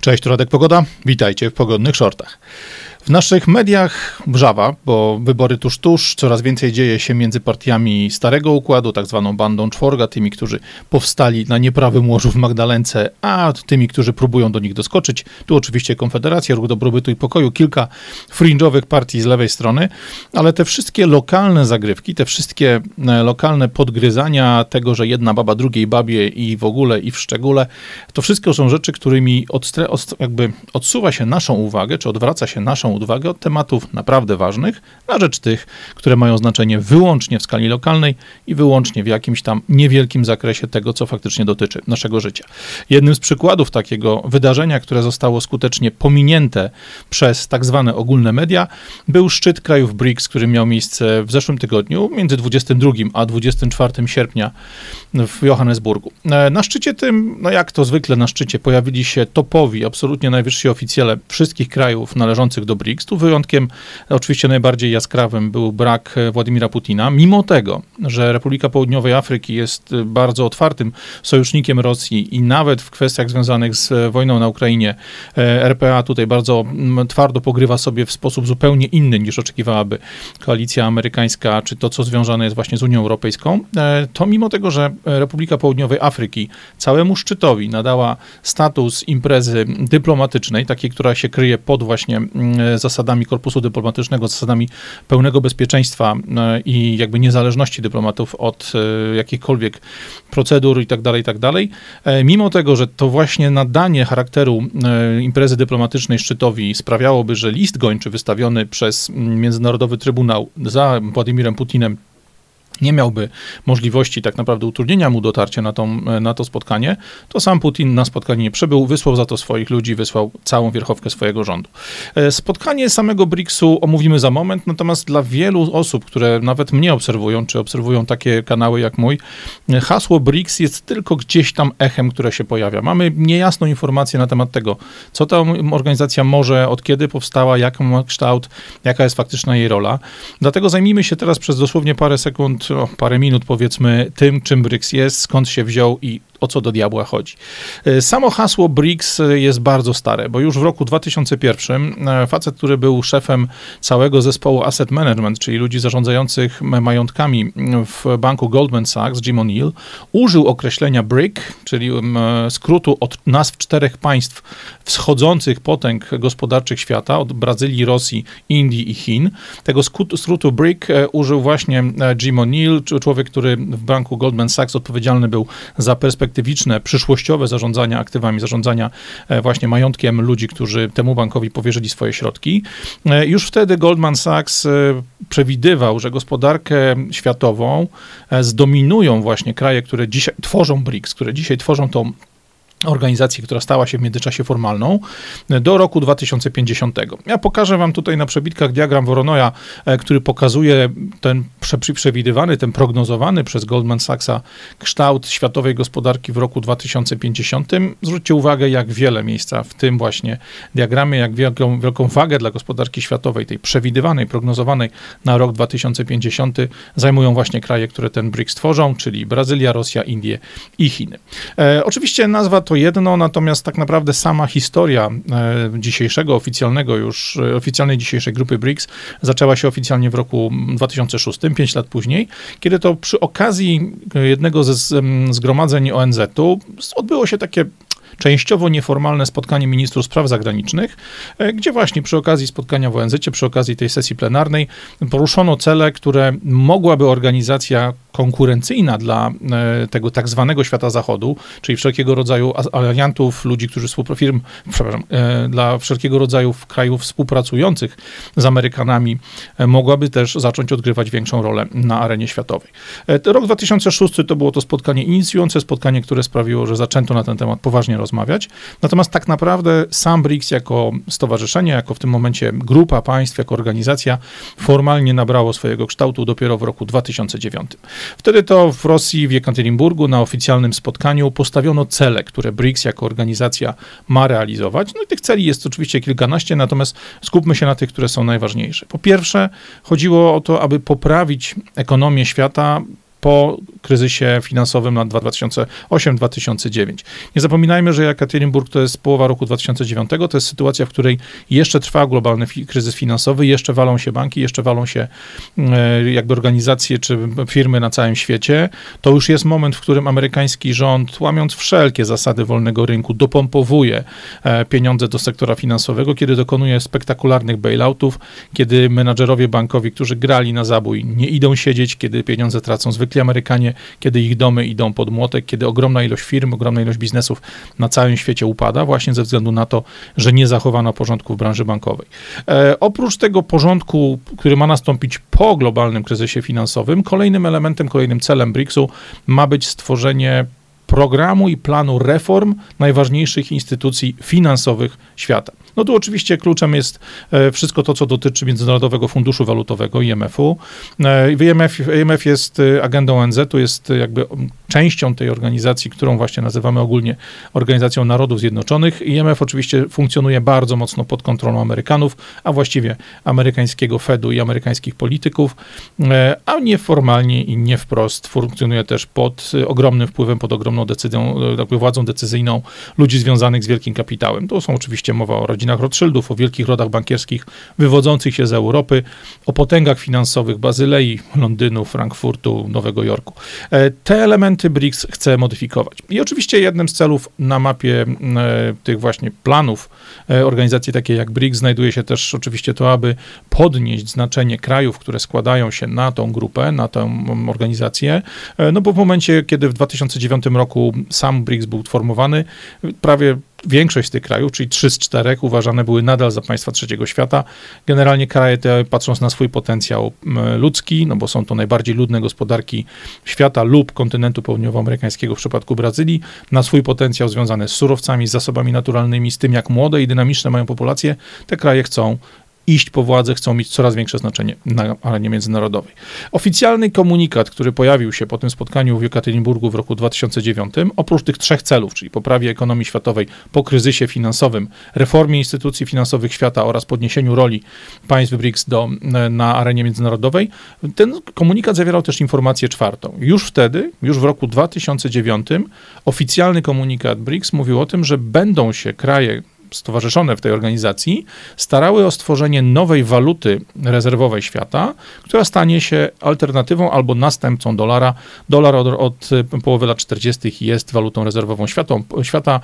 Cześć, Radek Pogoda. Witajcie w pogodnych shortach. W naszych mediach wrzawa, bo wybory tuż tuż, coraz więcej dzieje się między partiami starego układu, tak zwaną bandą czworga, tymi, którzy powstali na nieprawym łożu w Magdalence, a tymi, którzy próbują do nich doskoczyć. Tu oczywiście Konfederacja, Ruch Dobrobytu i Pokoju, kilka fringe'owych partii z lewej strony, ale te wszystkie lokalne zagrywki, te wszystkie e, lokalne podgryzania tego, że jedna baba drugiej babie i w ogóle i w szczególe, to wszystko są rzeczy, którymi odstre, od, jakby odsuwa się naszą uwagę, czy odwraca się naszą uwagę od tematów naprawdę ważnych na rzecz tych, które mają znaczenie wyłącznie w skali lokalnej i wyłącznie w jakimś tam niewielkim zakresie tego, co faktycznie dotyczy naszego życia. Jednym z przykładów takiego wydarzenia, które zostało skutecznie pominięte przez tak zwane ogólne media, był szczyt krajów BRICS, który miał miejsce w zeszłym tygodniu, między 22 a 24 sierpnia w Johannesburgu. E, na szczycie tym, no jak to zwykle na szczycie, pojawili się topowi, absolutnie najwyżsi oficjele wszystkich krajów należących do BRICS. Tu wyjątkiem, oczywiście najbardziej jaskrawym, był brak Władimira Putina, mimo tego, że Republika Południowej Afryki jest bardzo otwartym sojusznikiem Rosji i nawet w kwestiach związanych z wojną na Ukrainie e, RPA tutaj bardzo twardo pogrywa sobie w sposób zupełnie inny niż oczekiwałaby koalicja amerykańska, czy to, co związane jest właśnie z Unią Europejską, e, to mimo tego, że Republika Południowej Afryki całemu szczytowi nadała status imprezy dyplomatycznej, takiej, która się kryje pod właśnie zasadami korpusu dyplomatycznego, zasadami pełnego bezpieczeństwa e, i jakby niezależności dyplomatów od e, jakichkolwiek procedur i tak dalej, i tak dalej. E, mimo tego, że to właśnie nadanie charakteru imprezy dyplomatycznej szczytowi sprawiałoby, że list gończy wystawiony przez Międzynarodowy Trybunał za Władimirem Putinem nie miałby możliwości tak naprawdę utrudnienia mu dotarcia na, tą, na to spotkanie, to sam Putin na spotkanie nie przybył, wysłał za to swoich ludzi, wysłał całą wierchowkę swojego rządu. E, spotkanie samego BRICS-u omówimy za moment, natomiast dla wielu osób, które nawet mnie obserwują, czy obserwują takie kanały jak mój, hasło BRICS jest tylko gdzieś tam echem, które się pojawia. Mamy niejasną informację na temat tego, co ta organizacja może, od kiedy powstała, jaki ma kształt, jaka jest faktyczna jej rola. Dlatego zajmijmy się teraz przez dosłownie parę sekund o, parę minut powiedzmy tym, czym BRICS jest, skąd się wziął i o co do diabła chodzi. E, samo hasło BRICS jest bardzo stare, bo już w roku 2001 e, facet, który był szefem całego zespołu Asset Management, czyli ludzi zarządzających majątkami w banku Goldman Sachs, Jim O'Neill, użył określenia BRIC, czyli skrótu od nazw czterech państw wschodzących potęg gospodarczych świata, od Brazylii, Rosji, Indii i Chin. Tego skrótu BRIC e, użył właśnie Jim O'Neill, człowiek, który w banku Goldman Sachs odpowiedzialny był za perspektywę perspektywiczne, przyszłościowe zarządzania aktywami, zarządzania e, właśnie majątkiem ludzi, którzy temu bankowi powierzyli swoje środki. E, już wtedy Goldman Sachs e, przewidywał, że gospodarkę światową zdominują właśnie kraje, które dzisiaj tworzą BRICS, które dzisiaj tworzą tą organizacji, która stała się w międzyczasie formalną, do roku 2050. Ja pokażę wam tutaj na przebitkach diagram Voronoja, e, który pokazuje ten przewidywany, ten prognozowany przez Goldman Sachsa kształt światowej gospodarki w roku 2050. Zwróćcie uwagę, jak wiele miejsca w tym właśnie diagramie, jak wielką, wielką wagę dla gospodarki światowej, tej przewidywanej, prognozowanej na rok 2050 zajmują właśnie kraje, które ten BRICS tworzą, czyli Brazylia, Rosja, Indie i Chiny. E, oczywiście nazwa to jedno, natomiast tak naprawdę sama historia e, dzisiejszego oficjalnego już, e, oficjalnej dzisiejszej grupy BRICS zaczęła się oficjalnie w roku 2006, pięć lat później, kiedy to przy okazji jednego ze zgromadzeń ONZ-u odbyło się takie częściowo nieformalne spotkanie ministrów spraw zagranicznych, e, gdzie właśnie przy okazji spotkania w ONZ, przy okazji tej sesji plenarnej poruszono cele, które mogłaby organizacja konkurencyjna dla e, tego tak zwanego świata zachodu, czyli wszelkiego rodzaju aliantów, ludzi, którzy współpracujemy, przepraszam, e, dla wszelkiego rodzaju krajów współpracujących z Amerykanami, mogłaby też zacząć odgrywać większą rolę na arenie światowej. Rok 2006 to było to spotkanie inicjujące, spotkanie, które sprawiło, że zaczęto na ten temat poważnie rozmawiać. Natomiast tak naprawdę sam BRICS jako stowarzyszenie, jako w tym momencie grupa państw, jako organizacja formalnie nabrało swojego kształtu dopiero w roku 2009. Wtedy to w Rosji, w Jekaterinburgu na oficjalnym spotkaniu postawiono cele, które BRICS jako organizacja ma realizować. No i tych celi jest oczywiście kilkanaście, natomiast skupmy się na tych, które są najważniejsze. Po pierwsze, chodziło o to, aby poprawić ekonomię świata po kryzysie finansowym lat 2008-2009. Nie zapominajmy, że Jekaterinburg to jest połowa roku 2009, to jest sytuacja, w której jeszcze trwa globalny kryzys finansowy, jeszcze walą się banki, jeszcze walą się e, jakby organizacje czy firmy na całym świecie. To już jest moment, w którym amerykański rząd, łamiąc wszelkie zasady wolnego rynku, dopompowuje e, pieniądze do sektora finansowego, kiedy dokonuje spektakularnych bailoutów, kiedy menadżerowie bankowi, którzy grali na zabój, nie idą siedzieć, kiedy pieniądze tracą zwykli Amerykanie, kiedy ich domy idą pod młotek, kiedy ogromna ilość firm, ogromna ilość biznesów na całym świecie upada, właśnie ze względu na to, że nie zachowano porządku w branży bankowej. E, oprócz tego porządku, który ma nastąpić po globalnym kryzysie finansowym, kolejnym elementem, kolejnym celem BRICS-u ma być stworzenie programu i planu reform najważniejszych instytucji finansowych świata. No tu oczywiście kluczem jest e, wszystko to, co dotyczy Międzynarodowego Funduszu Walutowego, IMF-u. IMF, IMF jest e, agendą ONZ-u, jest jakby częścią tej organizacji, którą właśnie nazywamy ogólnie Organizacją Narodów Zjednoczonych. IMF oczywiście funkcjonuje bardzo mocno pod kontrolą Amerykanów, a właściwie amerykańskiego Fedu i amerykańskich polityków, e, a nieformalnie i nie wprost funkcjonuje też pod ogromnym wpływem, pod ogromną decyzją, jakby władzą decyzyjną ludzi związanych z wielkim kapitałem. To są oczywiście mowa o rodzinach Rothschildów, o wielkich rodach bankierskich wywodzących się z Europy, o potęgach finansowych Bazylei, Londynu, Frankfurtu, Nowego Jorku. E, te elementy BRICS chce modyfikować. I oczywiście jednym z celów na mapie e, tych właśnie planów e, organizacji takiej jak BRICS znajduje się też oczywiście to, aby podnieść znaczenie krajów, które składają się na tą grupę, na tę organizację, no bo w momencie, kiedy w 2009 roku sam BRICS był formowany, prawie większość z tych krajów, czyli trzy z czterech, uważane były nadal za państwa trzeciego świata. Generalnie kraje te, patrząc na swój potencjał ludzki, no bo są to najbardziej ludne gospodarki świata lub kontynentu południowoamerykańskiego w przypadku Brazylii, na swój potencjał związany z surowcami, z zasobami naturalnymi, z tym jak młode i dynamiczne mają populacje, te kraje chcą iść po władzę, chcą mieć coraz większe znaczenie na arenie międzynarodowej. Oficjalny komunikat, który pojawił się po tym spotkaniu w Jekaterinburgu w roku 2009, oprócz tych trzech celów, czyli poprawie ekonomii światowej po kryzysie finansowym, reformie instytucji finansowych świata oraz podniesieniu roli państw BRICS do, na arenie międzynarodowej, ten komunikat zawierał też informację czwartą. Już wtedy, już w roku 2009, oficjalny komunikat BRICS mówił o tym, że będą się kraje stowarzyszone w tej organizacji starały o stworzenie nowej waluty rezerwowej świata, która stanie się alternatywą albo następcą dolara. Dolar od, od połowy lat 40. jest walutą rezerwową świata. świata.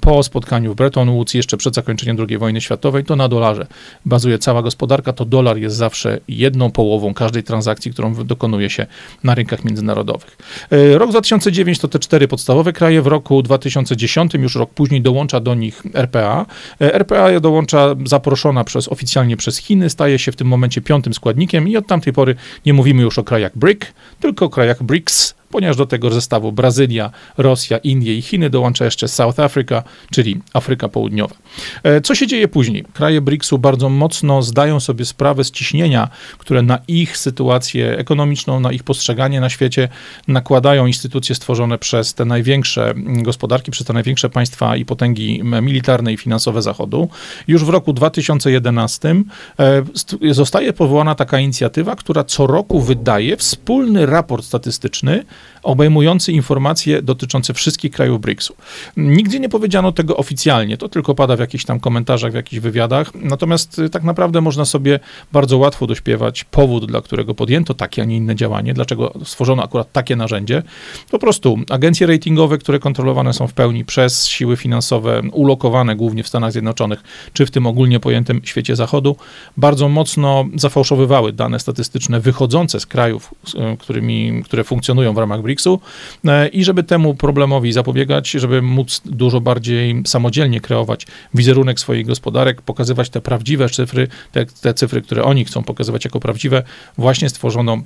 Po spotkaniu w Bretton Woods, jeszcze przed zakończeniem II wojny światowej, to na dolarze bazuje cała gospodarka. To dolar jest zawsze jedną połową każdej transakcji, którą dokonuje się na rynkach międzynarodowych. E, rok 2009 to te cztery podstawowe kraje. W roku 2010, już rok później, dołącza do nich RPA, RPA. dołącza zaproszona przez, oficjalnie przez Chiny, staje się w tym momencie piątym składnikiem i od tamtej pory nie mówimy już o krajach BRIC, tylko o krajach BRICS, ponieważ do tego zestawu Brazylia, Rosja, Indie i Chiny dołącza jeszcze South Africa, czyli Afryka Południowa. E, co się dzieje później? Kraje BRICS-u bardzo mocno zdają sobie sprawę z ciśnienia, które na ich sytuację ekonomiczną, na ich postrzeganie na świecie nakładają instytucje stworzone przez te największe gospodarki, przez te największe państwa i potęgi militarne i finansowe Zachodu. Już w roku 2011 e, zostaje powołana taka inicjatywa, która co roku wydaje wspólny raport statystyczny obejmujący informacje dotyczące wszystkich krajów BRICS-u. Nigdzie nie powiedziano tego oficjalnie, to tylko pada w jakichś tam komentarzach, w jakichś wywiadach, natomiast y, tak naprawdę można sobie bardzo łatwo dośpiewać powód, dla którego podjęto takie, a nie inne działanie, dlaczego stworzono akurat takie narzędzie. Po prostu agencje ratingowe, które kontrolowane są w pełni przez siły finansowe ulokowane głównie w Stanach Zjednoczonych, czy w tym ogólnie pojętym świecie zachodu, bardzo mocno zafałszowywały dane statystyczne wychodzące z krajów, y, którymi, które funkcjonują w ramach BRICS-u e, i żeby temu problemowi zapobiegać, żeby móc dużo bardziej samodzielnie kreować wizerunek swoich gospodarek, pokazywać te prawdziwe cyfry, te, te cyfry, które oni chcą pokazywać jako prawdziwe, właśnie stworzono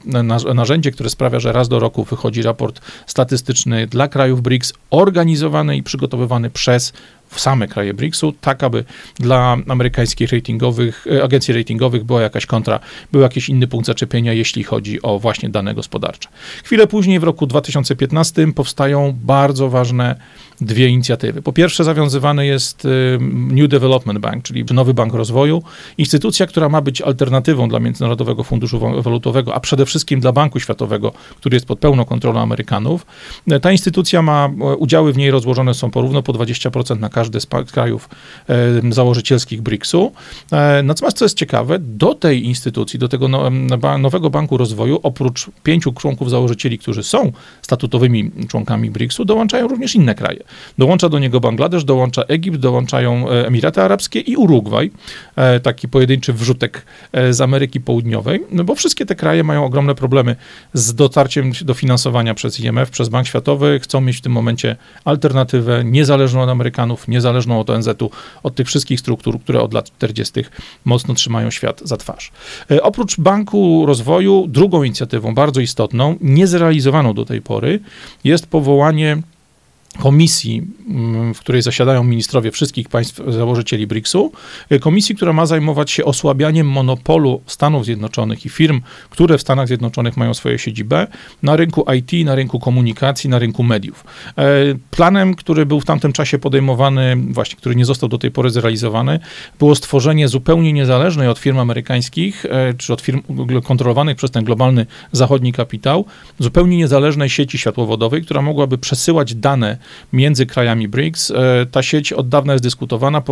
narzędzie, które sprawia, że raz do roku wychodzi raport statystyczny dla krajów BRICS, organizowany i przygotowywany przez w same kraje BRICS-u, tak aby dla amerykańskich ratingowych, e, agencji ratingowych była jakaś kontra, był jakiś inny punkt zaczepienia, jeśli chodzi o właśnie dane gospodarcze. Chwilę później, w roku 2015, powstają bardzo ważne dwie inicjatywy. Po pierwsze, zawiązywany jest y, New Development Bank, czyli Nowy Bank Rozwoju, instytucja, która ma być alternatywą dla Międzynarodowego Funduszu Walutowego, a przede wszystkim dla Banku Światowego, który jest pod pełną kontrolą Amerykanów. Ta instytucja ma, udziały w niej rozłożone są porówno po 20% na każdy z krajów założycielskich BRICS-u. E, natomiast co jest ciekawe, do tej instytucji, do tego no, nowego Banku Rozwoju, oprócz pięciu członków założycieli, którzy są statutowymi członkami BRICS-u, dołączają również inne kraje. Dołącza do niego Bangladesz, dołącza Egipt, dołączają e, Emiraty Arabskie i Urugwaj, e, taki pojedynczy wrzutek e, z Ameryki Południowej, no bo wszystkie te kraje mają ogromne problemy z dotarciem do finansowania przez IMF, przez Bank Światowy, chcą mieć w tym momencie alternatywę niezależną od Amerykanów, niezależną od ONZ-u, od tych wszystkich struktur, które od lat 40. mocno trzymają świat za twarz. Oprócz Banku Rozwoju, drugą inicjatywą bardzo istotną, niezrealizowaną do tej pory, jest powołanie komisji, mm, w której zasiadają ministrowie wszystkich państw założycieli BRICS-u, e, komisji, która ma zajmować się osłabianiem monopolu Stanów Zjednoczonych i firm, które w Stanach Zjednoczonych mają swoje siedzibę na rynku IT, na rynku komunikacji, na rynku mediów. E, planem, który był w tamtym czasie podejmowany, właśnie, który nie został do tej pory zrealizowany, było stworzenie zupełnie niezależnej od firm amerykańskich, e, czy od firm kontrolowanych przez ten globalny zachodni kapitał, zupełnie niezależnej sieci światłowodowej, która mogłaby przesyłać dane między krajami BRICS. E, ta sieć od dawna jest dyskutowana,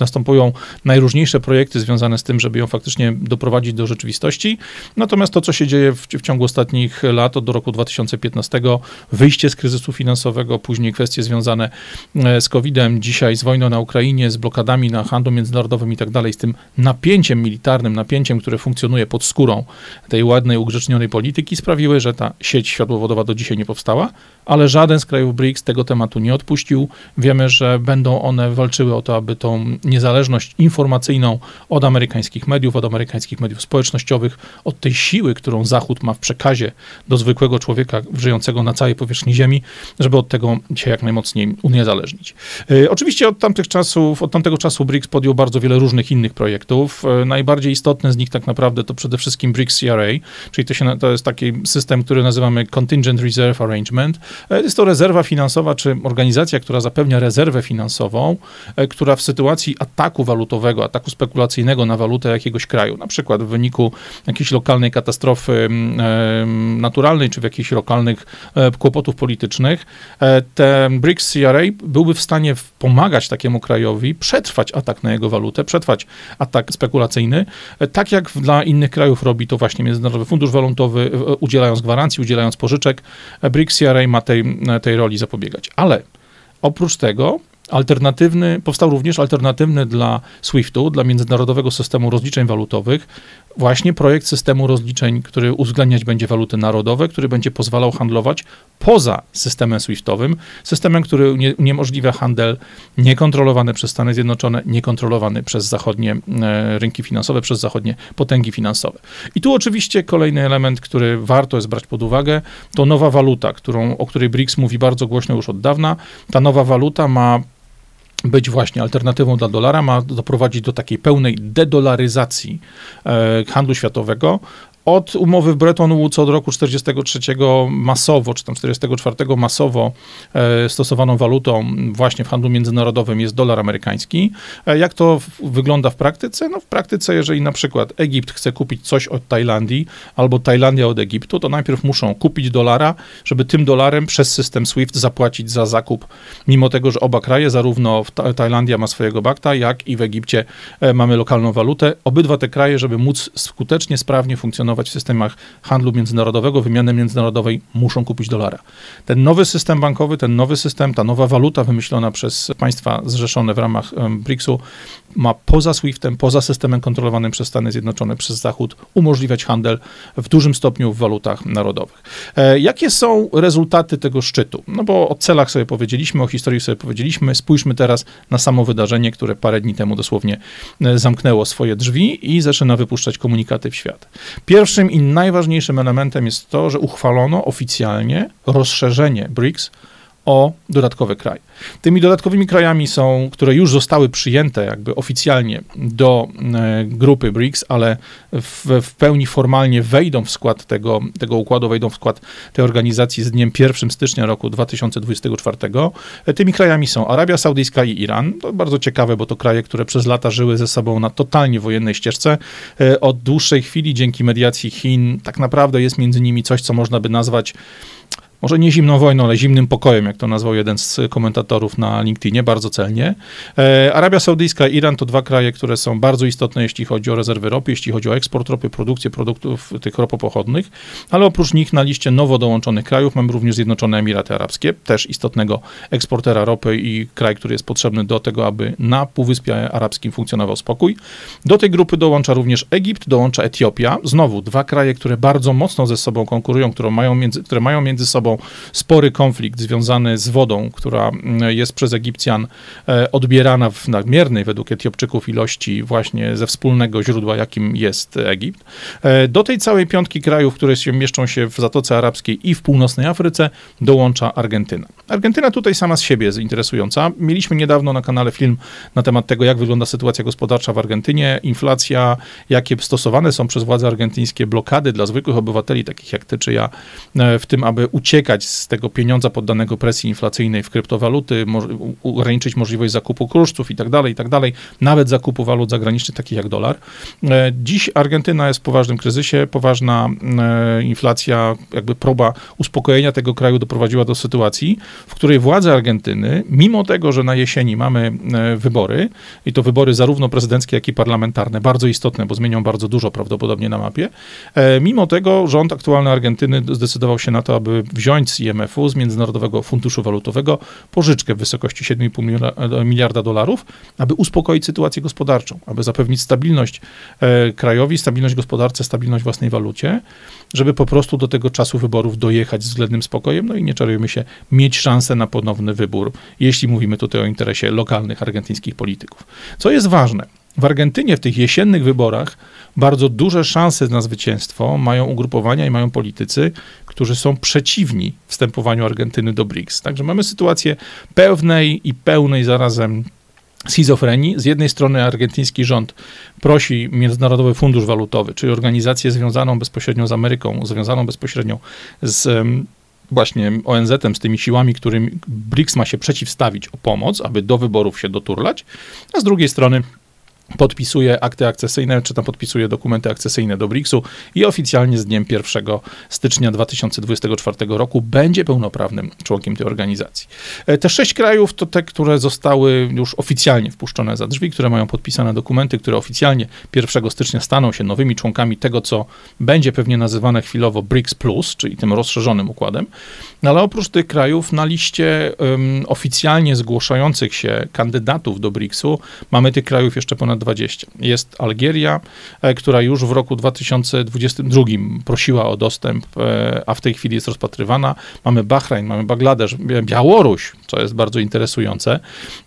następują najróżniejsze projekty związane z tym, żeby ją faktycznie doprowadzić do rzeczywistości. Natomiast to, co się dzieje w, w ciągu ostatnich lat, od do roku 2015, wyjście z kryzysu finansowego, później kwestie związane e, z COVID-em, dzisiaj z wojną na Ukrainie, z blokadami na handlu międzynarodowym i tak dalej, z tym napięciem militarnym, napięciem, które funkcjonuje pod skórą tej ładnej, ugrzecznionej polityki, sprawiły, że ta sieć światłowodowa do dzisiaj nie powstała, ale żaden z krajów BRICS tego tematu nie odpuścił. Wiemy, że będą one walczyły o to, aby tą niezależność informacyjną od amerykańskich mediów, od amerykańskich mediów społecznościowych, od tej siły, którą Zachód ma w przekazie do zwykłego człowieka żyjącego na całej powierzchni Ziemi, żeby od tego się jak najmocniej uniezależnić. E, oczywiście od tamtych czasów, od tamtego czasu BRICS podjął bardzo wiele różnych innych projektów. E, najbardziej istotne z nich tak naprawdę to przede wszystkim BRICS CRA, czyli to, się, to jest taki system, który nazywamy Contingent Reserve Arrangement. E, jest to rezerwa finansowa czy organizacja, która zapewnia rezerwę finansową, e, która w sytuacji ataku walutowego, ataku spekulacyjnego na walutę jakiegoś kraju, na przykład w wyniku jakiejś lokalnej katastrofy naturalnej, czy w jakichś lokalnych e, kłopotów politycznych, e, ten BRICS CRA byłby w stanie pomagać takiemu krajowi przetrwać atak na jego walutę, przetrwać atak spekulacyjny, tak jak dla innych krajów robi to właśnie Międzynarodowy Fundusz Walutowy, udzielając gwarancji, udzielając pożyczek. BRICS CRA ma tej, tej roli zapobiegać. Ale oprócz tego alternatywny, powstał również alternatywny dla SWIFT-u, dla międzynarodowego systemu rozliczeń walutowych, właśnie projekt systemu rozliczeń, który uwzględniać będzie waluty narodowe, który będzie pozwalał handlować poza systemem SWIFT-owym, systemem, który uniemożliwia handel niekontrolowany przez Stany Zjednoczone, niekontrolowany przez zachodnie e, rynki finansowe, przez zachodnie potęgi finansowe. I tu oczywiście kolejny element, który warto jest brać pod uwagę, to nowa waluta, którą, o której BRICS mówi bardzo głośno już od dawna. Ta nowa waluta ma być właśnie alternatywą dla dolara, ma doprowadzić do takiej pełnej dedolaryzacji e, handlu światowego, od umowy w Bretton Woods od roku 43 masowo, czy tam 44 masowo e, stosowaną walutą właśnie w handlu międzynarodowym jest dolar amerykański. E, jak to wygląda w praktyce? No w praktyce, jeżeli na przykład Egipt chce kupić coś od Tajlandii albo Tajlandia od Egiptu, to najpierw muszą kupić dolara, żeby tym dolarem przez system SWIFT zapłacić za zakup, mimo tego, że oba kraje, zarówno Tajlandia ma swojego bakta, jak i w Egipcie e, mamy lokalną walutę. Obydwa te kraje, żeby móc skutecznie, sprawnie funkcjonować funkcjonować w systemach handlu międzynarodowego, wymiany międzynarodowej, muszą kupić dolara. Ten nowy system bankowy, ten nowy system, ta nowa waluta wymyślona przez państwa zrzeszone w ramach BRICS-u ma poza SWIFT-em, poza systemem kontrolowanym przez Stany Zjednoczone, przez Zachód, umożliwiać handel w dużym stopniu w walutach narodowych. E, jakie są rezultaty tego szczytu? No bo o celach sobie powiedzieliśmy, o historii sobie powiedzieliśmy. Spójrzmy teraz na samo wydarzenie, które parę dni temu dosłownie e, zamknęło swoje drzwi i zaczyna wypuszczać komunikaty w świat. Pierwszym i najważniejszym elementem jest to, że uchwalono oficjalnie rozszerzenie BRICS o dodatkowe kraje. Tymi dodatkowymi krajami są, które już zostały przyjęte jakby oficjalnie do e, grupy BRICS, ale w, w, pełni formalnie wejdą w skład tego, tego układu, wejdą w skład tej organizacji z dniem 1 stycznia roku 2024. E, tymi krajami są Arabia Saudyjska i Iran. To bardzo ciekawe, bo to kraje, które przez lata żyły ze sobą na totalnie wojennej ścieżce. E, od dłuższej chwili dzięki mediacji Chin tak naprawdę jest między nimi coś, co można by nazwać może nie zimną wojną, ale zimnym pokojem, jak to nazwał jeden z komentatorów na LinkedInie, bardzo celnie. E, Arabia Saudyjska i Iran to dwa kraje, które są bardzo istotne, jeśli chodzi o rezerwy ropy, jeśli chodzi o eksport ropy, produkcję produktów tych ropopochodnych, ale oprócz nich na liście nowo dołączonych krajów mamy również Zjednoczone Emiraty Arabskie, też istotnego eksportera ropy i kraj, który jest potrzebny do tego, aby na Półwyspie Arabskim funkcjonował spokój. Do tej grupy dołącza również Egipt, dołącza Etiopia, znowu dwa kraje, które bardzo mocno ze sobą konkurują, które mają między, które mają między sobą spory konflikt związany z wodą, która mm, jest przez Egipcjan e, odbierana w nadmiernej według Etiopczyków ilości właśnie ze wspólnego źródła, jakim jest Egipt. E, do tej całej piątki krajów, które się mieszczą się w Zatoce Arabskiej i w północnej Afryce, dołącza Argentyna. Argentyna tutaj sama z siebie jest interesująca. Mieliśmy niedawno na kanale film na temat tego, jak wygląda sytuacja gospodarcza w Argentynie, inflacja, jakie stosowane są przez władze argentyńskie blokady dla zwykłych obywateli, takich jak ty czy ja, e, w tym, aby uciekać z tego pieniądza poddanego presji inflacyjnej w kryptowaluty, ograniczyć możliwość zakupu kruszców i tak dalej, i tak dalej, nawet zakupu walut zagranicznych, takich jak dolar. E, dziś Argentyna jest w poważnym kryzysie, poważna e, inflacja, jakby próba uspokojenia tego kraju doprowadziła do sytuacji, w której władze Argentyny, mimo tego, że na jesieni mamy e, wybory, i to wybory zarówno prezydenckie, jak i parlamentarne, bardzo istotne, bo zmienią bardzo dużo prawdopodobnie na mapie, mimo tego rząd aktualny Argentyny zdecydował się na to, aby wziąć z IMF-u, z Międzynarodowego Funduszu Walutowego, pożyczkę w wysokości 7,5 miliarda dolarów, aby uspokoić sytuację gospodarczą, aby zapewnić stabilność e, krajowi, stabilność gospodarce, stabilność własnej walucie, żeby po prostu do tego czasu wyborów dojechać z względnym spokojem, no i nie czarujmy się, mieć szansę na ponowny wybór, jeśli mówimy tutaj o interesie lokalnych argentyńskich polityków. Co jest ważne, w Argentynie w tych jesiennych wyborach bardzo duże szanse na zwycięstwo mają ugrupowania i mają politycy, którzy są przeciwni wstępowaniu Argentyny do BRICS. Także mamy sytuację pewnej i pełnej zarazem schizofrenii. Z jednej strony argentyński rząd prosi Międzynarodowy Fundusz Walutowy, czyli organizację związaną bezpośrednio z Ameryką, związaną bezpośrednio z właśnie ONZ-em, z tymi siłami, którym BRICS ma się przeciwstawić o pomoc, aby do wyborów się doturlać, a z drugiej strony podpisuje akty akcesyjne, czy tam podpisuje dokumenty akcesyjne do BRICS-u i oficjalnie z dniem 1 stycznia 2024 roku będzie pełnoprawnym członkiem tej organizacji. E, te sześć krajów to te, które zostały już oficjalnie wpuszczone za drzwi, które mają podpisane dokumenty, które oficjalnie 1 stycznia staną się nowymi członkami tego, co będzie pewnie nazywane chwilowo BRICS czyli tym rozszerzonym układem. No ale oprócz tych krajów na liście um, oficjalnie zgłaszających się kandydatów do BRICS-u mamy tych krajów jeszcze ponad ponad 20. Jest Algieria, e, która już w roku 2022 prosiła o dostęp, e, a w tej chwili jest rozpatrywana. Mamy Bahrain, mamy Bangladesz, Białoruś, co jest bardzo interesujące,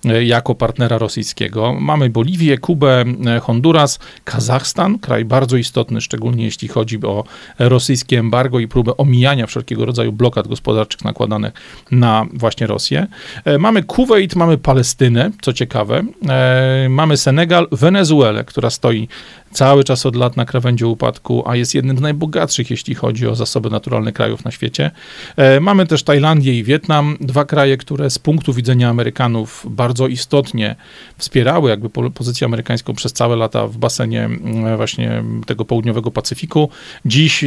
e, jako partnera rosyjskiego. Mamy Boliwię, Kubę, Honduras, Kazachstan, kraj bardzo istotny, szczególnie jeśli chodzi o rosyjskie embargo i próbę omijania wszelkiego rodzaju blokad gospodarczych nakładanych na właśnie Rosję. Mamy Kuwait, mamy Palestynę, co ciekawe. Mamy Senegal, Wenezuelę, która stoi cały czas od lat na krawędzi upadku, a jest jednym z najbogatszych, jeśli chodzi o zasoby naturalne krajów na świecie. E, mamy też Tajlandię i Wietnam, dwa kraje, które z punktu widzenia Amerykanów bardzo istotnie wspierały jakby pozycję amerykańską przez całe lata w basenie właśnie tego południowego Pacyfiku. Dziś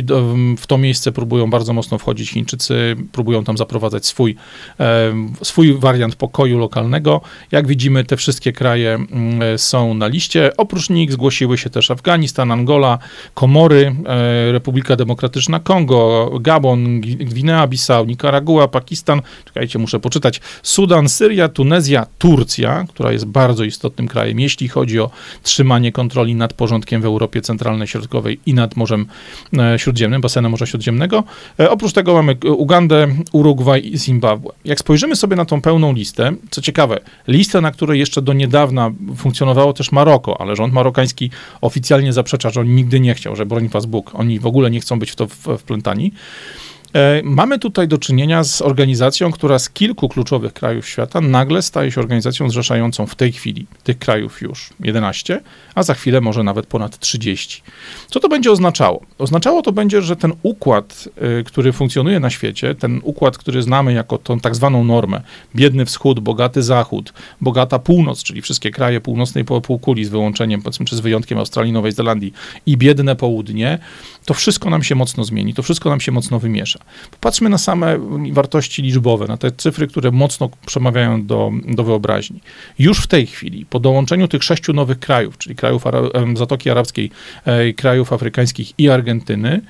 w to miejsce próbują bardzo mocno wchodzić Chińczycy, próbują tam zaprowadzać swój, e, swój wariant pokoju lokalnego. Jak widzimy, te wszystkie kraje mm, są na liście. Oprócz nich zgłosiły się też Afganistan, Angola, Komory, e, Republika Demokratyczna Kongo, Gabon, Gwinea-Bissau, Nikaragua, Pakistan, czekajcie, muszę poczytać, Sudan, Syria, Tunezja, Turcja, która jest bardzo istotnym krajem, jeśli chodzi o trzymanie kontroli nad porządkiem w Europie Centralnej, Środkowej i nad Morzem e, Śródziemnym, basenem Morza Śródziemnego. E, oprócz tego mamy Ugandę, Urugwaj i Zimbabwe. Jak spojrzymy sobie na tą pełną listę, co ciekawe, listę, na której jeszcze do niedawna funkcjonowało też Maroko, ale rząd marokański oficjalnie zaprzecza, że on nigdy nie chciał, że broni was Bóg. Oni w ogóle nie chcą być w to wplątani. E, mamy tutaj do czynienia z organizacją, która z kilku kluczowych krajów świata nagle staje się organizacją zrzeszającą w tej chwili tych krajów już 11, a za chwilę może nawet ponad 30. Co to będzie oznaczało? Oznaczało to będzie, że ten układ, y, który funkcjonuje na świecie, ten układ, który znamy jako tą tak zwaną normę, biedny wschód, bogaty zachód, bogata północ, czyli wszystkie kraje północnej półkuli z wyłączeniem, powiedzmy, czy z wyjątkiem Australii, Nowej Zelandii i biedne południe, to wszystko nam się mocno zmieni, to wszystko nam się mocno wymiesza. Popatrzmy na same wartości liczbowe, na te cyfry, które mocno przemawiają do, do wyobraźni. Już w tej chwili, po dołączeniu tych sześciu nowych krajów, czyli krajów Zatoki Arabskiej, e, krajów afrykańskich i Argentyny,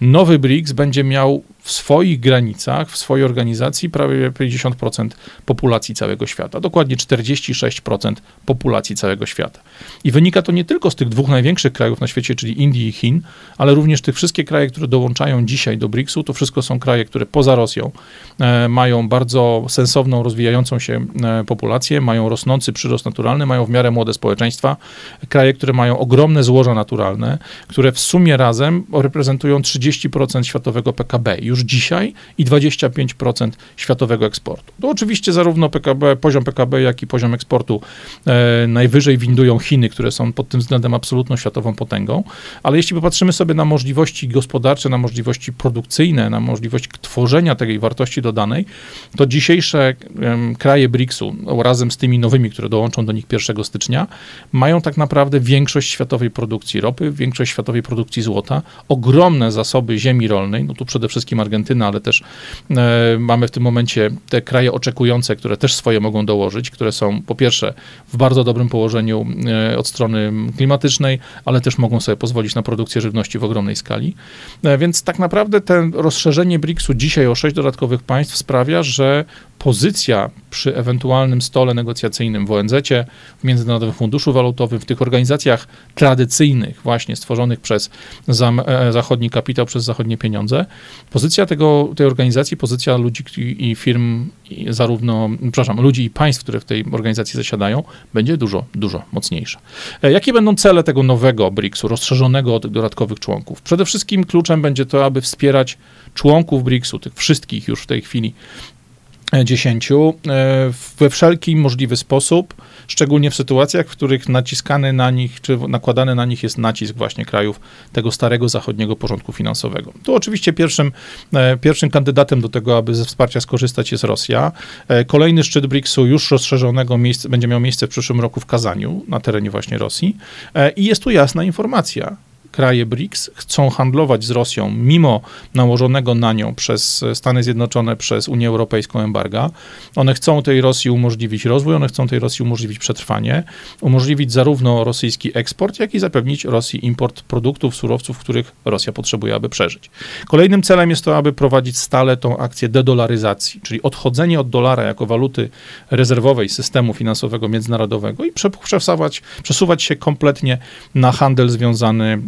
nowy BRICS będzie miał w swoich granicach, w swojej organizacji prawie 50% populacji całego świata, dokładnie 46% populacji całego świata. I wynika to nie tylko z tych dwóch największych krajów na świecie, czyli Indii i Chin, ale również tych wszystkich krajów, które dołączają dzisiaj do BRICS-u, to wszystko są kraje, które poza Rosją e, mają bardzo sensowną, rozwijającą się e, populację, mają rosnący przyrost naturalny, mają w miarę młode społeczeństwa, kraje, które mają ogromne złoża naturalne, które w sumie razem reprezentują 30% światowego PKB już dzisiaj i 25% światowego eksportu. To oczywiście zarówno PKB, poziom PKB, jak i poziom eksportu e, najwyżej windują Chiny, które są pod tym względem absolutną światową potęgą, ale jeśli popatrzymy sobie na możliwości gospodarcze, na możliwości produkcyjne, na możliwość tworzenia tej wartości dodanej, to dzisiejsze e, kraje BRICS-u no, razem z tymi nowymi, które dołączą do nich 1 stycznia, mają tak naprawdę większość światowej produkcji ropy, większość światowej produkcji złota, ogromne zasoby ziemi rolnej, no tu przede wszystkim Argentyna, ale też e, mamy w tym momencie te kraje oczekujące, które też swoje mogą dołożyć, które są po pierwsze w bardzo dobrym położeniu e, od strony klimatycznej, ale też mogą sobie pozwolić na produkcję żywności w ogromnej skali. E, więc tak naprawdę to rozszerzenie BRICS-u dzisiaj o sześć dodatkowych państw sprawia, że pozycja przy ewentualnym stole negocjacyjnym w ONZ, w Międzynarodowym Funduszu Walutowym, w tych organizacjach tradycyjnych, właśnie stworzonych przez e, zachodni kapitał, przez zachodnie pieniądze, pozycja tego, tej organizacji, pozycja ludzi i firm, i zarówno, przepraszam, ludzi i państw, które w tej organizacji zasiadają, będzie dużo, dużo mocniejsza. E, jakie będą cele tego nowego BRICS-u, rozszerzonego o tych dodatkowych członków? Przede wszystkim kluczem będzie to, aby wspierać członków BRICS-u, tych wszystkich już w tej chwili 10 e, we wszelki możliwy sposób, szczególnie w sytuacjach, w których naciskany na nich, czy nakładany na nich jest nacisk właśnie krajów tego starego zachodniego porządku finansowego. Tu oczywiście pierwszym, e, pierwszym kandydatem do tego, aby ze wsparcia skorzystać jest Rosja. E, kolejny szczyt BRICS-u już rozszerzonego miejsce, będzie miał miejsce w przyszłym roku w Kazaniu, na terenie właśnie Rosji. I jest tu jasna informacja kraje BRICS chcą handlować z Rosją mimo nałożonego na nią przez Stany Zjednoczone, przez Unię Europejską embarga. One chcą tej Rosji umożliwić rozwój, one chcą tej Rosji umożliwić przetrwanie, umożliwić zarówno rosyjski eksport, jak i zapewnić Rosji import produktów, surowców, których Rosja potrzebuje, aby przeżyć. Kolejnym celem jest to, aby prowadzić stale tą akcję dedolaryzacji, czyli odchodzenie od dolara jako waluty rezerwowej systemu finansowego międzynarodowego i przesuwać, przesuwać się kompletnie na handel związany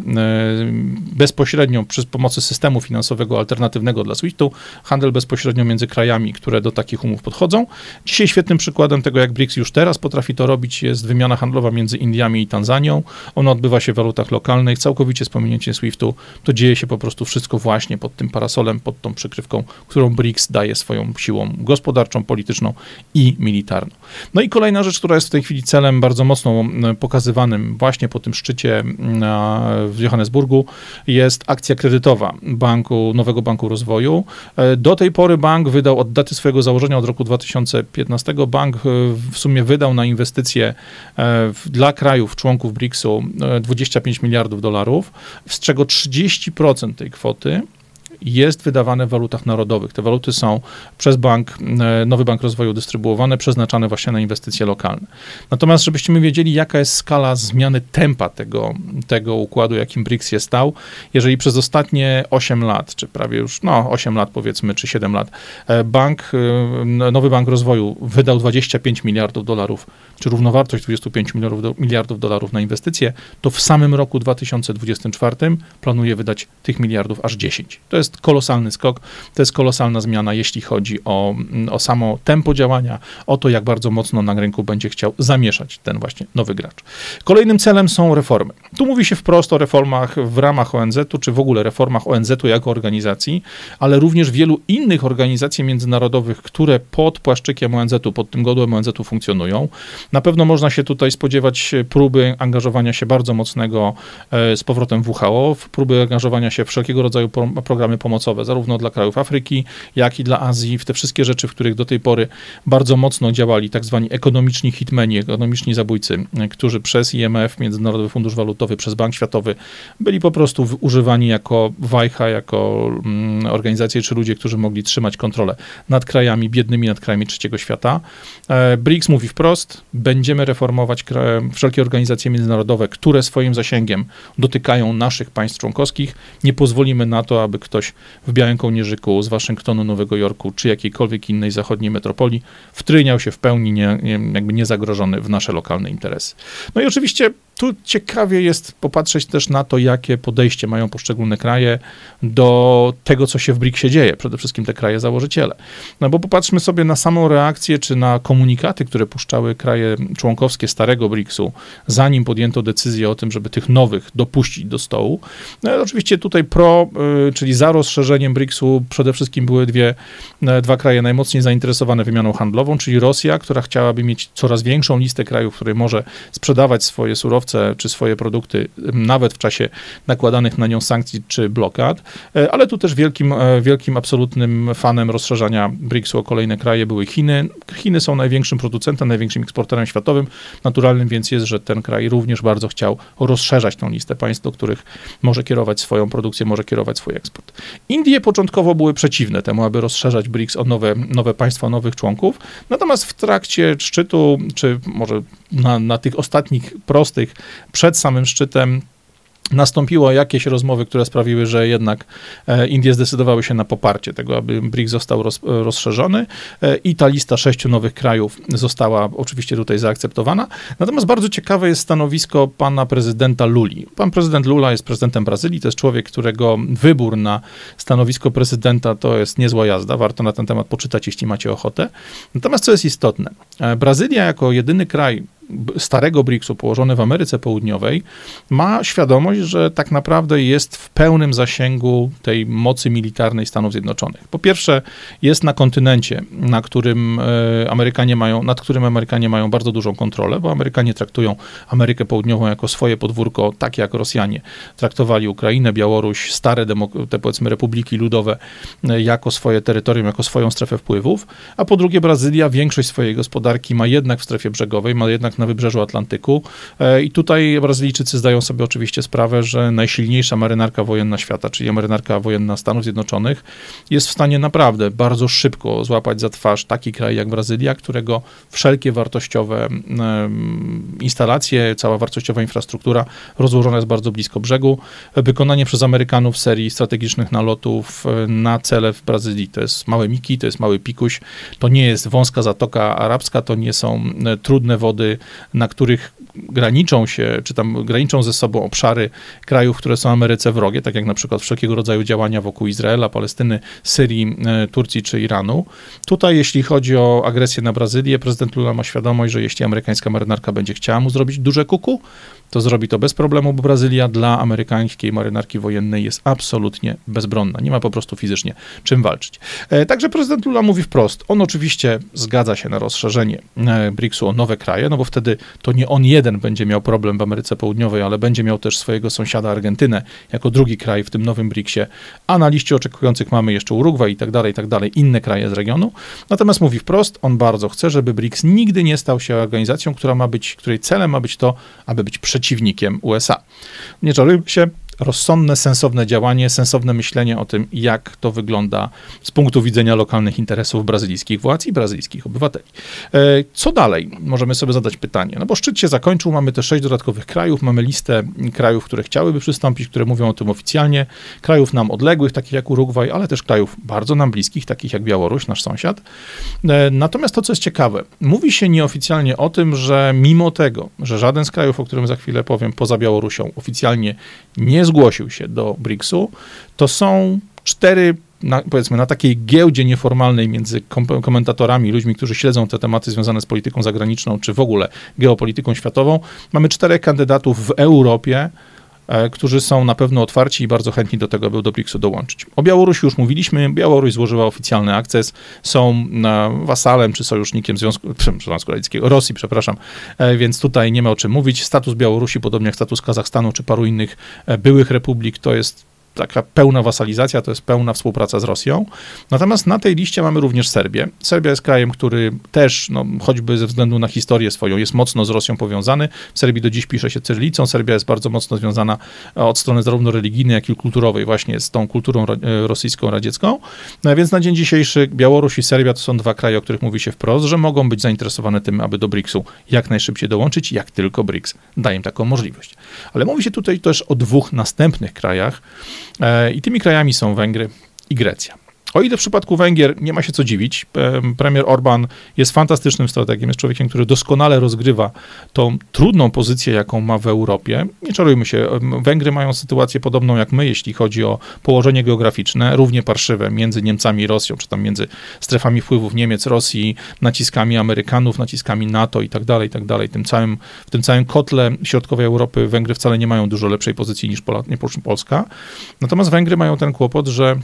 bezpośrednio przy pomocy systemu finansowego alternatywnego dla SWIFT-u, handel bezpośrednio między krajami, które do takich umów podchodzą. Dzisiaj świetnym przykładem tego, jak BRICS już teraz potrafi to robić, jest wymiana handlowa między Indiami i Tanzanią. Ona odbywa się w walutach lokalnych, całkowicie z pominięciem SWIFT-u. To dzieje się po prostu wszystko właśnie pod tym parasolem, pod tą przykrywką, którą BRICS daje swoją siłą gospodarczą, polityczną i militarną. No i kolejna rzecz, która jest w tej chwili celem bardzo mocno pokazywanym właśnie po tym szczycie w Johannesburgu jest akcja kredytowa banku, Nowego Banku Rozwoju. E, do tej pory bank wydał od daty swojego założenia, od roku 2015, bank e, w sumie wydał na inwestycje e, dla krajów członków BRICS-u 25 miliardów dolarów, z czego 30% tej kwoty jest wydawane w walutach narodowych. Te waluty są przez bank, e, Nowy Bank Rozwoju dystrybuowane, przeznaczane właśnie na inwestycje lokalne. Natomiast, żebyśmy wiedzieli, jaka jest skala zmiany tempa tego, tego układu, jakim BRICS jest stał, jeżeli przez ostatnie 8 lat, czy prawie już, no 8 lat powiedzmy, czy 7 lat, e, bank, e, Nowy Bank Rozwoju wydał 25 miliardów dolarów, czy równowartość 25 miliardów, miliardów dolarów na inwestycje, to w samym roku 2024 planuje wydać tych miliardów aż 10. To jest jest kolosalny skok, to jest kolosalna zmiana, jeśli chodzi o, o samo tempo działania, o to, jak bardzo mocno na rynku będzie chciał zamieszać ten właśnie nowy gracz. Kolejnym celem są reformy. Tu mówi się wprost o reformach w ramach ONZ-u, czy w ogóle reformach ONZ-u jako organizacji, ale również wielu innych organizacji międzynarodowych, które pod płaszczykiem ONZ-u, pod tym godłem ONZ-u funkcjonują. Na pewno można się tutaj spodziewać próby angażowania się bardzo mocnego e, z powrotem WHO, próby angażowania się w wszelkiego rodzaju programy pomocowe, zarówno dla krajów Afryki, jak i dla Azji, w te wszystkie rzeczy, w których do tej pory bardzo mocno działali tak zwani ekonomiczni hitmeni, ekonomiczni zabójcy, którzy przez IMF, Międzynarodowy Fundusz Walutowy, przez Bank Światowy byli po prostu używani jako wajcha, jako mm, organizacje czy ludzie, którzy mogli trzymać kontrolę nad krajami biednymi, nad krajami trzeciego świata. E, BRICS mówi wprost, będziemy reformować wszelkie organizacje międzynarodowe, które swoim zasięgiem dotykają naszych państw członkowskich. Nie pozwolimy na to, aby ktoś w białym kołnierzyku z Waszyngtonu, Nowego Jorku czy jakiejkolwiek innej zachodniej metropolii wtryniał się w pełni nie, nie, jakby niezagrożony w nasze lokalne interesy. No i oczywiście tu ciekawie jest popatrzeć też na to, jakie podejście mają poszczególne kraje do tego, co się w BRICS-ie dzieje, przede wszystkim te kraje założyciele. No bo popatrzmy sobie na samą reakcję, czy na komunikaty, które puszczały kraje członkowskie starego BRICS-u, zanim podjęto decyzję o tym, żeby tych nowych dopuścić do stołu. No, oczywiście tutaj pro, y, czyli za rozszerzeniem BRICS-u przede wszystkim były dwie, e, dwa kraje najmocniej zainteresowane wymianą handlową, czyli Rosja, która chciałaby mieć coraz większą listę krajów, które może sprzedawać swoje surowce czy swoje produkty, nawet w czasie nakładanych na nią sankcji czy blokad, e, ale tu też wielkim, e, wielkim absolutnym fanem rozszerzania BRICS-u o kolejne kraje były Chiny. Chiny są największym producentem, największym eksporterem światowym. Naturalnym więc jest, że ten kraj również bardzo chciał rozszerzać tą listę państw, do których może kierować swoją produkcję, może kierować swój eksport. Indie początkowo były przeciwne temu, aby rozszerzać BRICS o nowe, nowe państwa, nowych członków, natomiast w trakcie szczytu, czy może na, na tych ostatnich prostych przed samym szczytem nastąpiło jakieś rozmowy, które sprawiły, że jednak e, Indie zdecydowały się na poparcie tego, aby BRICS został roz, rozszerzony e, i ta lista sześciu nowych krajów została oczywiście tutaj zaakceptowana. Natomiast bardzo ciekawe jest stanowisko pana prezydenta Luli. Pan prezydent Lula jest prezydentem Brazylii, to jest człowiek, którego wybór na stanowisko prezydenta to jest niezła jazda, warto na ten temat poczytać, jeśli macie ochotę. Natomiast co jest istotne, e, Brazylia jako jedyny kraj starego BRICS-u położony w Ameryce Południowej, ma świadomość, że tak naprawdę jest w pełnym zasięgu tej mocy militarnej Stanów Zjednoczonych. Po pierwsze, jest na kontynencie, na którym e, Amerykanie mają, nad którym Amerykanie mają bardzo dużą kontrolę, bo Amerykanie traktują Amerykę Południową jako swoje podwórko, tak jak Rosjanie traktowali Ukrainę, Białoruś, stare te powiedzmy republiki ludowe e, jako swoje terytorium, jako swoją strefę wpływów, a po drugie Brazylia większość swojej gospodarki ma jednak w strefie brzegowej, ma jednak na wybrzeżu Atlantyku. E, I tutaj Brazylijczycy zdają sobie oczywiście sprawę, że najsilniejsza marynarka wojenna świata, czyli marynarka wojenna Stanów Zjednoczonych, jest w stanie naprawdę bardzo szybko złapać za twarz taki kraj jak Brazylia, którego wszelkie wartościowe instalacje, cała wartościowa infrastruktura rozłożona jest bardzo blisko brzegu. Wykonanie przez Amerykanów serii strategicznych nalotów e, na cele w Brazylii to jest małe Miki, to jest mały Pikuś, to nie jest wąska Zatoka Arabska, to nie są e, trudne wody na których graniczą się, czy tam graniczą ze sobą obszary krajów, które są Ameryce wrogie, tak jak na przykład wszelkiego rodzaju działania wokół Izraela, Palestyny, Syrii, e, Turcji czy Iranu. Tutaj, jeśli chodzi o agresję na Brazylię, prezydent Lula ma świadomość, że jeśli amerykańska marynarka będzie chciała mu zrobić duże kuku, to zrobi to bez problemu, bo Brazylia dla amerykańskiej marynarki wojennej jest absolutnie bezbronna. Nie ma po prostu fizycznie czym walczyć. E, także prezydent Lula mówi wprost, on oczywiście zgadza się na rozszerzenie e, BRICS-u o nowe kraje, no bo wtedy to nie on jeden będzie miał problem w Ameryce Południowej, ale będzie miał też swojego sąsiada Argentynę jako drugi kraj w tym nowym BRICS-ie, a na liście oczekujących mamy jeszcze Urugwaj i tak dalej, i tak dalej, inne kraje z regionu. Natomiast mówi wprost, on bardzo chce, żeby BRICS nigdy nie stał się organizacją, która ma być, której celem ma być to, aby być przeciwnikiem USA. Nie czarujmy się, rozsądne, sensowne działanie, sensowne myślenie o tym, jak to wygląda z punktu widzenia lokalnych interesów brazylijskich władz i brazylijskich obywateli. E, co dalej? Możemy sobie zadać pytanie. No bo szczyt się zakończył, mamy te sześć dodatkowych krajów, mamy listę krajów, które chciałyby przystąpić, które mówią o tym oficjalnie, krajów nam odległych, takich jak Urugwaj, ale też krajów bardzo nam bliskich, takich jak Białoruś, nasz sąsiad. E, natomiast to, co jest ciekawe, mówi się nieoficjalnie o tym, że mimo tego, że żaden z krajów, o którym za chwilę powiem, poza Białorusią oficjalnie nie zgłosił się do BRICS-u, to są cztery na, powiedzmy, na takiej giełdzie nieformalnej między komentatorami, ludźmi, którzy śledzą te tematy związane z polityką zagraniczną, czy w ogóle geopolityką światową, mamy czterech kandydatów w Europie, którzy są na pewno otwarci i bardzo chętni do tego, aby do BRICS-u dołączyć. O Białorusi już mówiliśmy. Białoruś złożyła oficjalny akces. Są wasalem czy sojusznikiem Związku, Związku Radzieckiego, Rosji, przepraszam, e, więc tutaj nie ma o czym mówić. Status Białorusi, podobnie jak status Kazachstanu czy paru innych e, byłych republik, to jest taka pełna wasalizacja, to jest pełna współpraca z Rosją. Natomiast na tej liście mamy również Serbię. Serbia jest krajem, który też, no, choćby ze względu na historię swoją, jest mocno z Rosją powiązany. W Serbii do dziś pisze się cyrylicą. Serbia jest bardzo mocno związana od strony zarówno religijnej, jak i kulturowej właśnie z tą kulturą e, rosyjską, radziecką. No, więc na dzień dzisiejszy Białoruś i Serbia to są dwa kraje, o których mówi się wprost, że mogą być zainteresowane tym, aby do BRICS-u jak najszybciej dołączyć, jak tylko BRICS daje im taką możliwość. Ale mówi się tutaj też o dwóch następnych krajach, I tymi krajami są Węgry i Grecja. O ile w przypadku Węgier nie ma się co dziwić, premier Orban jest fantastycznym strategiem, jest człowiekiem, który doskonale rozgrywa tą trudną pozycję, jaką ma w Europie. Nie czarujmy się, Węgry mają sytuację podobną jak my, jeśli chodzi o położenie geograficzne, równie parszywe między Niemcami i Rosją, czy tam między strefami wpływów Niemiec, Rosji, naciskami Amerykanów, naciskami NATO i tak dalej, i tak dalej. Tym całym, w tym całym kotle środkowej Europy Węgry wcale nie mają dużo lepszej pozycji niż Polska. Natomiast Węgry mają ten kłopot, że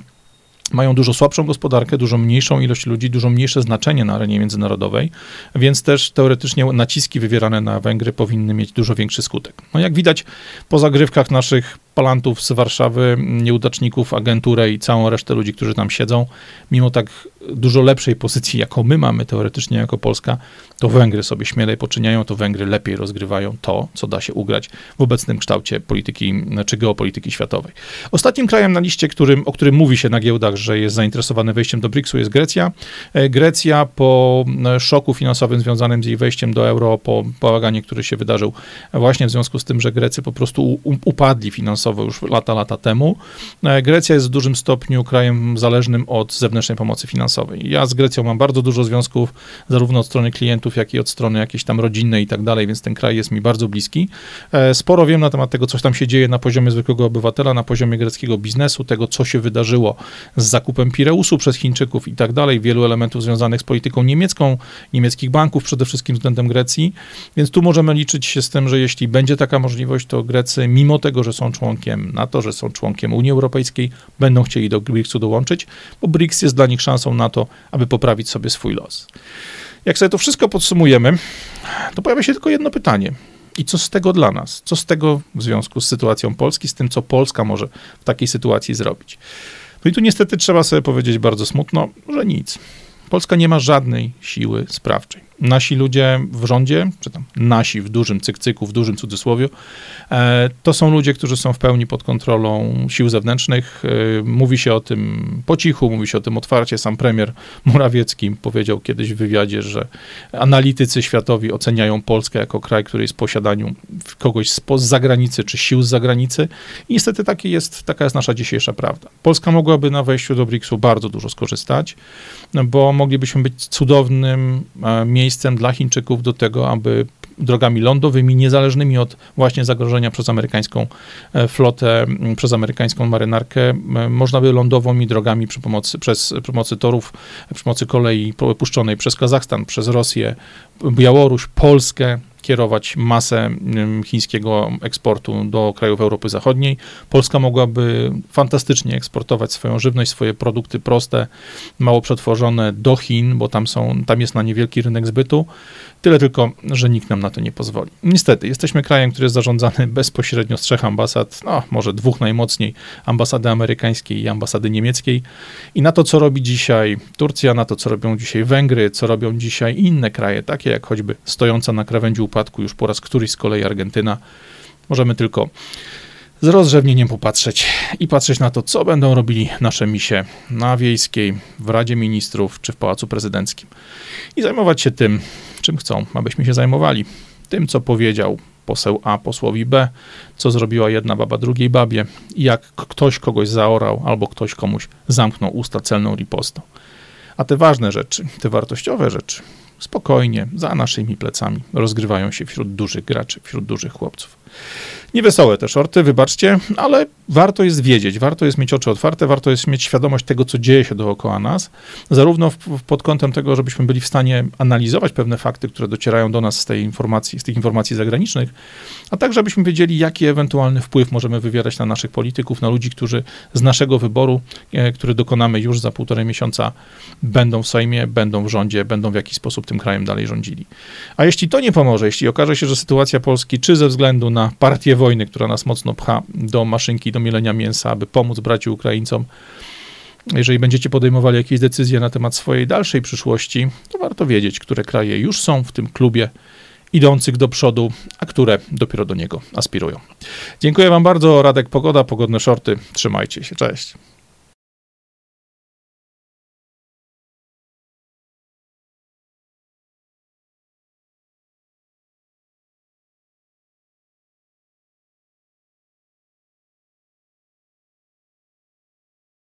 mają dużo słabszą gospodarkę, dużo mniejszą ilość ludzi, dużo mniejsze znaczenie na arenie międzynarodowej, więc też teoretycznie naciski wywierane na Węgry powinny mieć dużo większy skutek. No jak widać po zagrywkach naszych palantów z Warszawy, nieudaczników, agenturę i całą resztę ludzi, którzy tam siedzą, mimo tak dużo lepszej pozycji, jaką my mamy teoretycznie jako Polska, to Węgry sobie śmielej poczyniają, to Węgry lepiej rozgrywają to, co da się ugrać w obecnym kształcie polityki czy geopolityki światowej. Ostatnim krajem na liście, którym, o którym mówi się na giełdach, że jest zainteresowany wejściem do BRICS-u jest Grecja. E, Grecja po e, szoku finansowym związanym z jej wejściem do euro, po bałaganie, który się wydarzył właśnie w związku z tym, że Grecy po prostu upadli finansowo już lata, lata temu. E, Grecja jest w dużym stopniu krajem zależnym od zewnętrznej pomocy finansowej. Ja z Grecją mam bardzo dużo związków, zarówno od strony klientów, jak i od strony jakiejś tam rodzinnej i tak dalej, więc ten kraj jest mi bardzo bliski. Sporo wiem na temat tego, co tam się dzieje na poziomie zwykłego obywatela, na poziomie greckiego biznesu, tego, co się wydarzyło z zakupem Pireusu przez Chińczyków i tak dalej, wielu elementów związanych z polityką niemiecką, niemieckich banków przede wszystkim względem Grecji, więc tu możemy liczyć się z tym, że jeśli będzie taka możliwość, to Grecy, mimo tego, że są członkiem NATO, że są członkiem Unii Europejskiej, będą chcieli do BRICS-u dołączyć, bo BRICS jest dla nich szansą na to, aby poprawić sobie swój los. Jak sobie to wszystko podsumujemy, to pojawia się tylko jedno pytanie. I co z tego dla nas? Co z tego w związku z sytuacją Polski, z tym, co Polska może w takiej sytuacji zrobić? No i tu niestety trzeba sobie powiedzieć bardzo smutno, że nic. Polska nie ma żadnej siły sprawczej nasi ludzie w rządzie, czy tam nasi w dużym cykcyku, w dużym cudzysłowie, e, to są ludzie, którzy są w pełni pod kontrolą sił zewnętrznych. E, mówi się o tym po cichu, mówi się o tym otwarcie. Sam premier Morawiecki powiedział kiedyś w wywiadzie, że analitycy światowi oceniają Polskę jako kraj, który jest w posiadaniu kogoś z zagranicy, czy sił z zagranicy. I niestety taki jest, taka jest nasza dzisiejsza prawda. Polska mogłaby na wejściu do BRICS-u bardzo dużo skorzystać, bo moglibyśmy być cudownym e, miejscem, miejscem dla Chińczyków do tego, aby drogami lądowymi, niezależnymi od właśnie zagrożenia przez amerykańską e, flotę, przez amerykańską marynarkę, można by lądowymi drogami przy pomocy, przez, przy pomocy torów, przy pomocy kolei puszczonej przez Kazachstan, przez Rosję, Białoruś, Polskę, kierować masę chińskiego eksportu do krajów Europy Zachodniej. Polska mogłaby fantastycznie eksportować swoją żywność, swoje produkty proste, mało przetworzone do Chin, bo tam, są, tam jest na niewielki rynek zbytu. Tyle tylko, że nikt nam na to nie pozwoli. Niestety, jesteśmy krajem, który jest zarządzany bezpośrednio z trzech ambasad, no może dwóch najmocniej, ambasady amerykańskiej i ambasady niemieckiej. I na to, co robi dzisiaj Turcja, na to, co robią dzisiaj Węgry, co robią dzisiaj inne kraje, takie jak choćby stojąca na krawędzi upadku już po raz któryś z kolei Argentyna, możemy tylko z rozrzewnieniem popatrzeć i patrzeć na to, co będą robili nasze misie na Wiejskiej, w Radzie Ministrów czy w Pałacu Prezydenckim. I zajmować się tym, czym chcą, abyśmy się zajmowali. Tym, co powiedział poseł A posłowi B, co zrobiła jedna baba drugiej babie i jak ktoś kogoś zaorał albo ktoś komuś zamknął usta celną ripostą. A te ważne rzeczy, te wartościowe rzeczy, spokojnie, za naszymi plecami rozgrywają się wśród dużych graczy, wśród dużych chłopców. Niewesołe te shorty, wybaczcie, ale warto jest wiedzieć, warto jest mieć oczy otwarte, warto jest mieć świadomość tego, co dzieje się dookoła nas, zarówno w, pod kątem tego, żebyśmy byli w stanie analizować pewne fakty, które docierają do nas z tej informacji, z tych informacji zagranicznych, a tak, żebyśmy wiedzieli, jaki ewentualny wpływ możemy wywierać na naszych polityków, na ludzi, którzy z naszego wyboru, e, który dokonamy już za półtorej miesiąca, będą w Sejmie, będą w rządzie, będą w jakiś sposób tym krajem dalej rządzili. A jeśli to nie pomoże, jeśli okaże się, że sytuacja Polski, czy ze względu na partię wojny, która nas mocno pcha do maszynki, do mielenia mięsa, aby pomóc braci Ukraińcom, jeżeli będziecie podejmowali jakieś decyzje na temat swojej dalszej przyszłości, to warto wiedzieć, które kraje już są w tym klubie idących do przodu, a które dopiero do niego aspirują. Dziękuję Wam bardzo. Radek Pogoda, pogodne shorty. Trzymajcie się. Cześć.